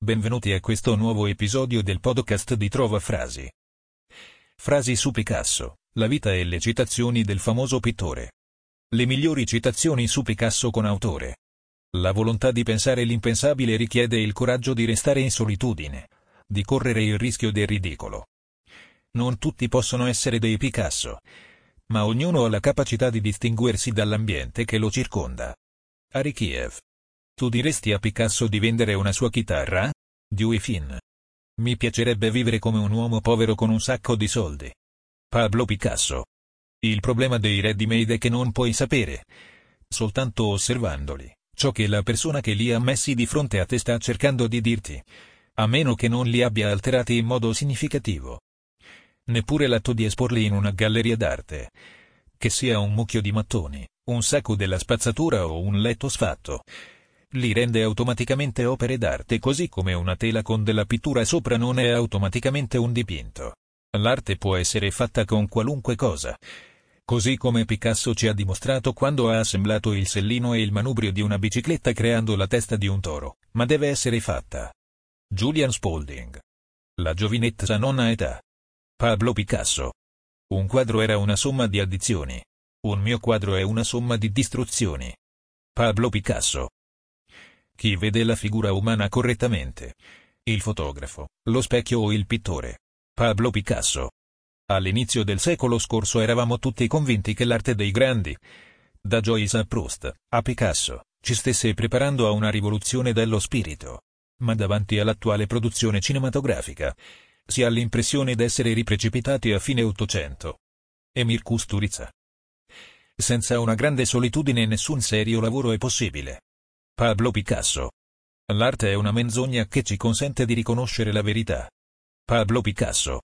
Benvenuti a questo nuovo episodio del podcast di Trova Frasi. Frasi su Picasso, la vita e le citazioni del famoso pittore. Le migliori citazioni su Picasso con autore. La volontà di pensare l'impensabile richiede il coraggio di restare in solitudine, di correre il rischio del ridicolo. Non tutti possono essere dei Picasso, ma ognuno ha la capacità di distinguersi dall'ambiente che lo circonda. Ari Kiev. Tu diresti a Picasso di vendere una sua chitarra? Dewey Finn. Mi piacerebbe vivere come un uomo povero con un sacco di soldi. Pablo Picasso. Il problema dei ready-made è che non puoi sapere, soltanto osservandoli, ciò che la persona che li ha messi di fronte a te sta cercando di dirti, a meno che non li abbia alterati in modo significativo. Neppure l'atto di esporli in una galleria d'arte, che sia un mucchio di mattoni, un sacco della spazzatura o un letto sfatto, li rende automaticamente opere d'arte così come una tela con della pittura sopra non è automaticamente un dipinto. L'arte può essere fatta con qualunque cosa. Così come Picasso ci ha dimostrato quando ha assemblato il sellino e il manubrio di una bicicletta creando la testa di un toro, ma deve essere fatta. Julian Spalding. La giovinezza non ha età. Pablo Picasso. Un quadro era una somma di addizioni. Un mio quadro è una somma di distruzioni. Pablo Picasso. Chi vede la figura umana correttamente? Il fotografo, lo specchio o il pittore? Pablo Picasso. All'inizio del secolo scorso eravamo tutti convinti che l'arte dei grandi, da Joyce a Proust, a Picasso, ci stesse preparando a una rivoluzione dello spirito. Ma davanti all'attuale produzione cinematografica, si ha l'impressione d'essere riprecipitati a fine Ottocento. Emir Kusturica. Senza una grande solitudine nessun serio lavoro è possibile. Pablo Picasso. L'arte è una menzogna che ci consente di riconoscere la verità. Pablo Picasso.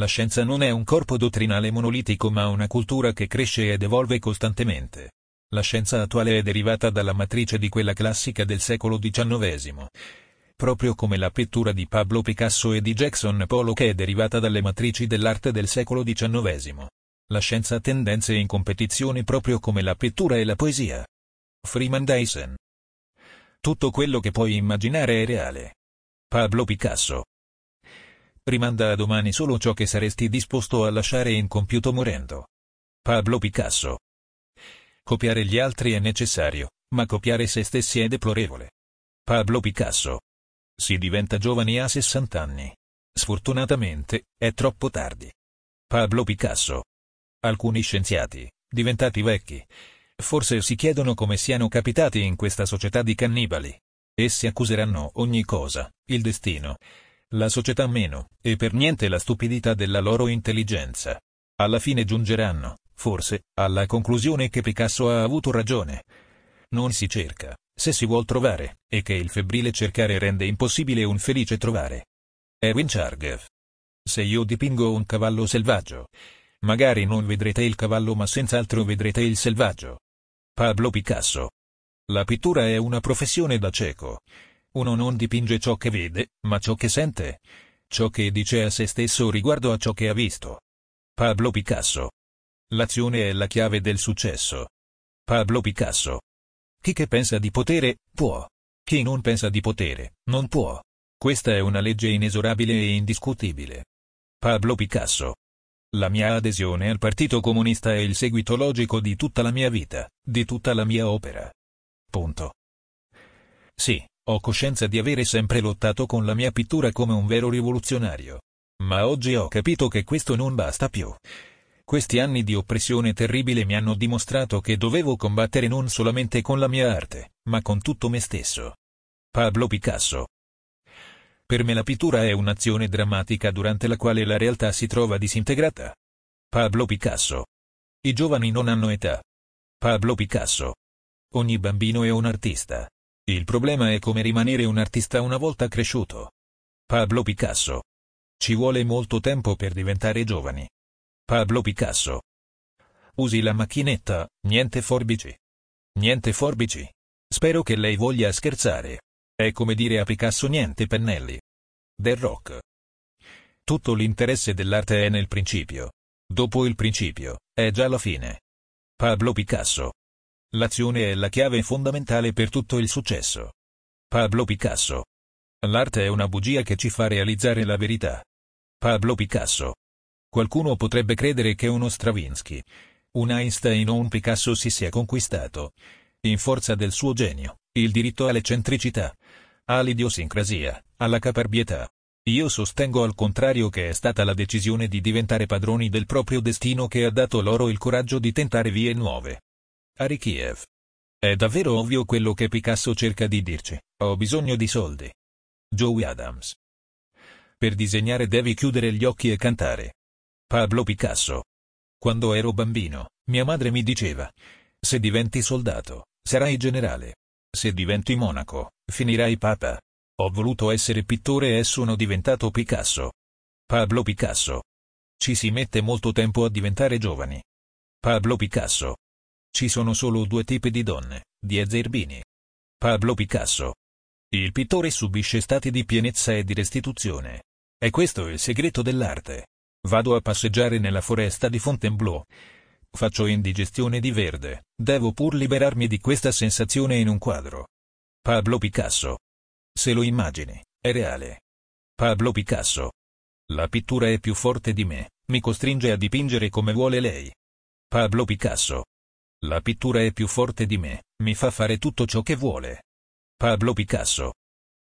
La scienza non è un corpo dottrinale monolitico ma una cultura che cresce ed evolve costantemente. La scienza attuale è derivata dalla matrice di quella classica del secolo XIX. Proprio come la pittura di Pablo Picasso e di Jackson Pollock è derivata dalle matrici dell'arte del secolo XIX. La scienza ha tendenze in competizione proprio come la pittura e la poesia. Freeman Dyson. Tutto quello che puoi immaginare è reale. Pablo Picasso. Rimanda a domani solo ciò che saresti disposto a lasciare incompiuto morendo. Pablo Picasso. Copiare gli altri è necessario, ma copiare se stessi è deplorevole. Pablo Picasso. Si diventa giovani a 60 anni. Sfortunatamente, è troppo tardi. Pablo Picasso. Alcuni scienziati, diventati vecchi, Forse si chiedono come siano capitati in questa società di cannibali. Essi accuseranno ogni cosa, il destino, la società meno, e per niente la stupidità della loro intelligenza. Alla fine giungeranno, forse, alla conclusione che Picasso ha avuto ragione. Non si cerca, se si vuol trovare, e che il febbrile cercare rende impossibile un felice trovare. Erwin Chargev. Se io dipingo un cavallo selvaggio, magari non vedrete il cavallo ma senz'altro vedrete il selvaggio. Pablo Picasso. La pittura è una professione da cieco. Uno non dipinge ciò che vede, ma ciò che sente, ciò che dice a se stesso riguardo a ciò che ha visto. Pablo Picasso. L'azione è la chiave del successo. Pablo Picasso. Chi che pensa di potere, può. Chi non pensa di potere, non può. Questa è una legge inesorabile e indiscutibile. Pablo Picasso. La mia adesione al Partito Comunista è il seguito logico di tutta la mia vita, di tutta la mia opera. Punto. Sì, ho coscienza di avere sempre lottato con la mia pittura come un vero rivoluzionario. Ma oggi ho capito che questo non basta più. Questi anni di oppressione terribile mi hanno dimostrato che dovevo combattere non solamente con la mia arte, ma con tutto me stesso. Pablo Picasso per me la pittura è un'azione drammatica durante la quale la realtà si trova disintegrata. Pablo Picasso. I giovani non hanno età. Pablo Picasso. Ogni bambino è un artista. Il problema è come rimanere un artista una volta cresciuto. Pablo Picasso. Ci vuole molto tempo per diventare giovani. Pablo Picasso. Usi la macchinetta, niente forbici. Niente forbici. Spero che lei voglia scherzare. È come dire a Picasso niente pennelli. Del rock. Tutto l'interesse dell'arte è nel principio. Dopo il principio, è già la fine. Pablo Picasso. L'azione è la chiave fondamentale per tutto il successo. Pablo Picasso. L'arte è una bugia che ci fa realizzare la verità. Pablo Picasso. Qualcuno potrebbe credere che uno Stravinsky, un Einstein o un Picasso si sia conquistato, in forza del suo genio, il diritto all'eccentricità, all'idiosincrasia, alla caparbietà. Io sostengo al contrario che è stata la decisione di diventare padroni del proprio destino che ha dato loro il coraggio di tentare vie nuove. Arikiev. È davvero ovvio quello che Picasso cerca di dirci. Ho bisogno di soldi. Joey Adams. Per disegnare devi chiudere gli occhi e cantare. Pablo Picasso. Quando ero bambino, mia madre mi diceva, se diventi soldato, sarai generale. Se diventi monaco, finirai papa. Ho voluto essere pittore e sono diventato Picasso. Pablo Picasso. Ci si mette molto tempo a diventare giovani. Pablo Picasso. Ci sono solo due tipi di donne, di Zerbini. Pablo Picasso. Il pittore subisce stati di pienezza e di restituzione. È questo il segreto dell'arte. Vado a passeggiare nella foresta di Fontainebleau. Faccio indigestione di verde, devo pur liberarmi di questa sensazione in un quadro. Pablo Picasso. Se lo immagini, è reale. Pablo Picasso. La pittura è più forte di me, mi costringe a dipingere come vuole lei. Pablo Picasso. La pittura è più forte di me, mi fa fare tutto ciò che vuole. Pablo Picasso.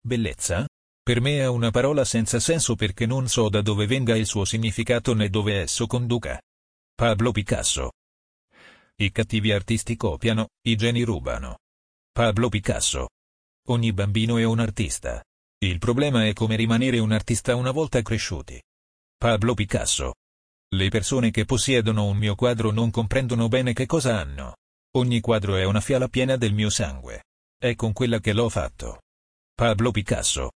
Bellezza? Per me è una parola senza senso perché non so da dove venga il suo significato né dove esso conduca. Pablo Picasso. I cattivi artisti copiano, i geni rubano. Pablo Picasso. Ogni bambino è un artista. Il problema è come rimanere un artista una volta cresciuti. Pablo Picasso. Le persone che possiedono un mio quadro non comprendono bene che cosa hanno. Ogni quadro è una fiala piena del mio sangue. È con quella che l'ho fatto. Pablo Picasso.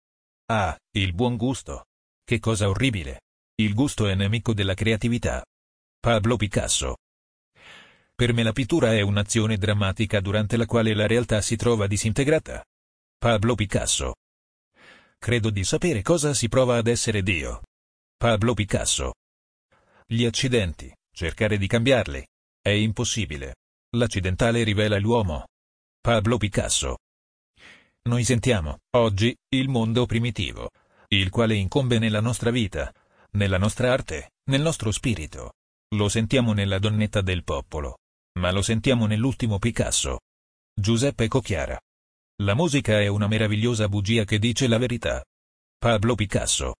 Ah, il buon gusto. Che cosa orribile. Il gusto è nemico della creatività. Pablo Picasso. Per me la pittura è un'azione drammatica durante la quale la realtà si trova disintegrata. Pablo Picasso. Credo di sapere cosa si prova ad essere Dio. Pablo Picasso. Gli accidenti, cercare di cambiarli. È impossibile. L'accidentale rivela l'uomo. Pablo Picasso. Noi sentiamo, oggi, il mondo primitivo, il quale incombe nella nostra vita, nella nostra arte, nel nostro spirito. Lo sentiamo nella donnetta del popolo. Ma lo sentiamo nell'ultimo Picasso. Giuseppe Cocchiara. La musica è una meravigliosa bugia che dice la verità. Pablo Picasso.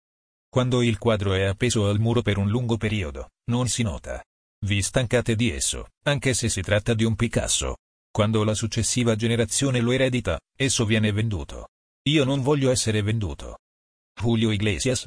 Quando il quadro è appeso al muro per un lungo periodo, non si nota. Vi stancate di esso, anche se si tratta di un Picasso. Quando la successiva generazione lo eredita, esso viene venduto. Io non voglio essere venduto. Julio Iglesias.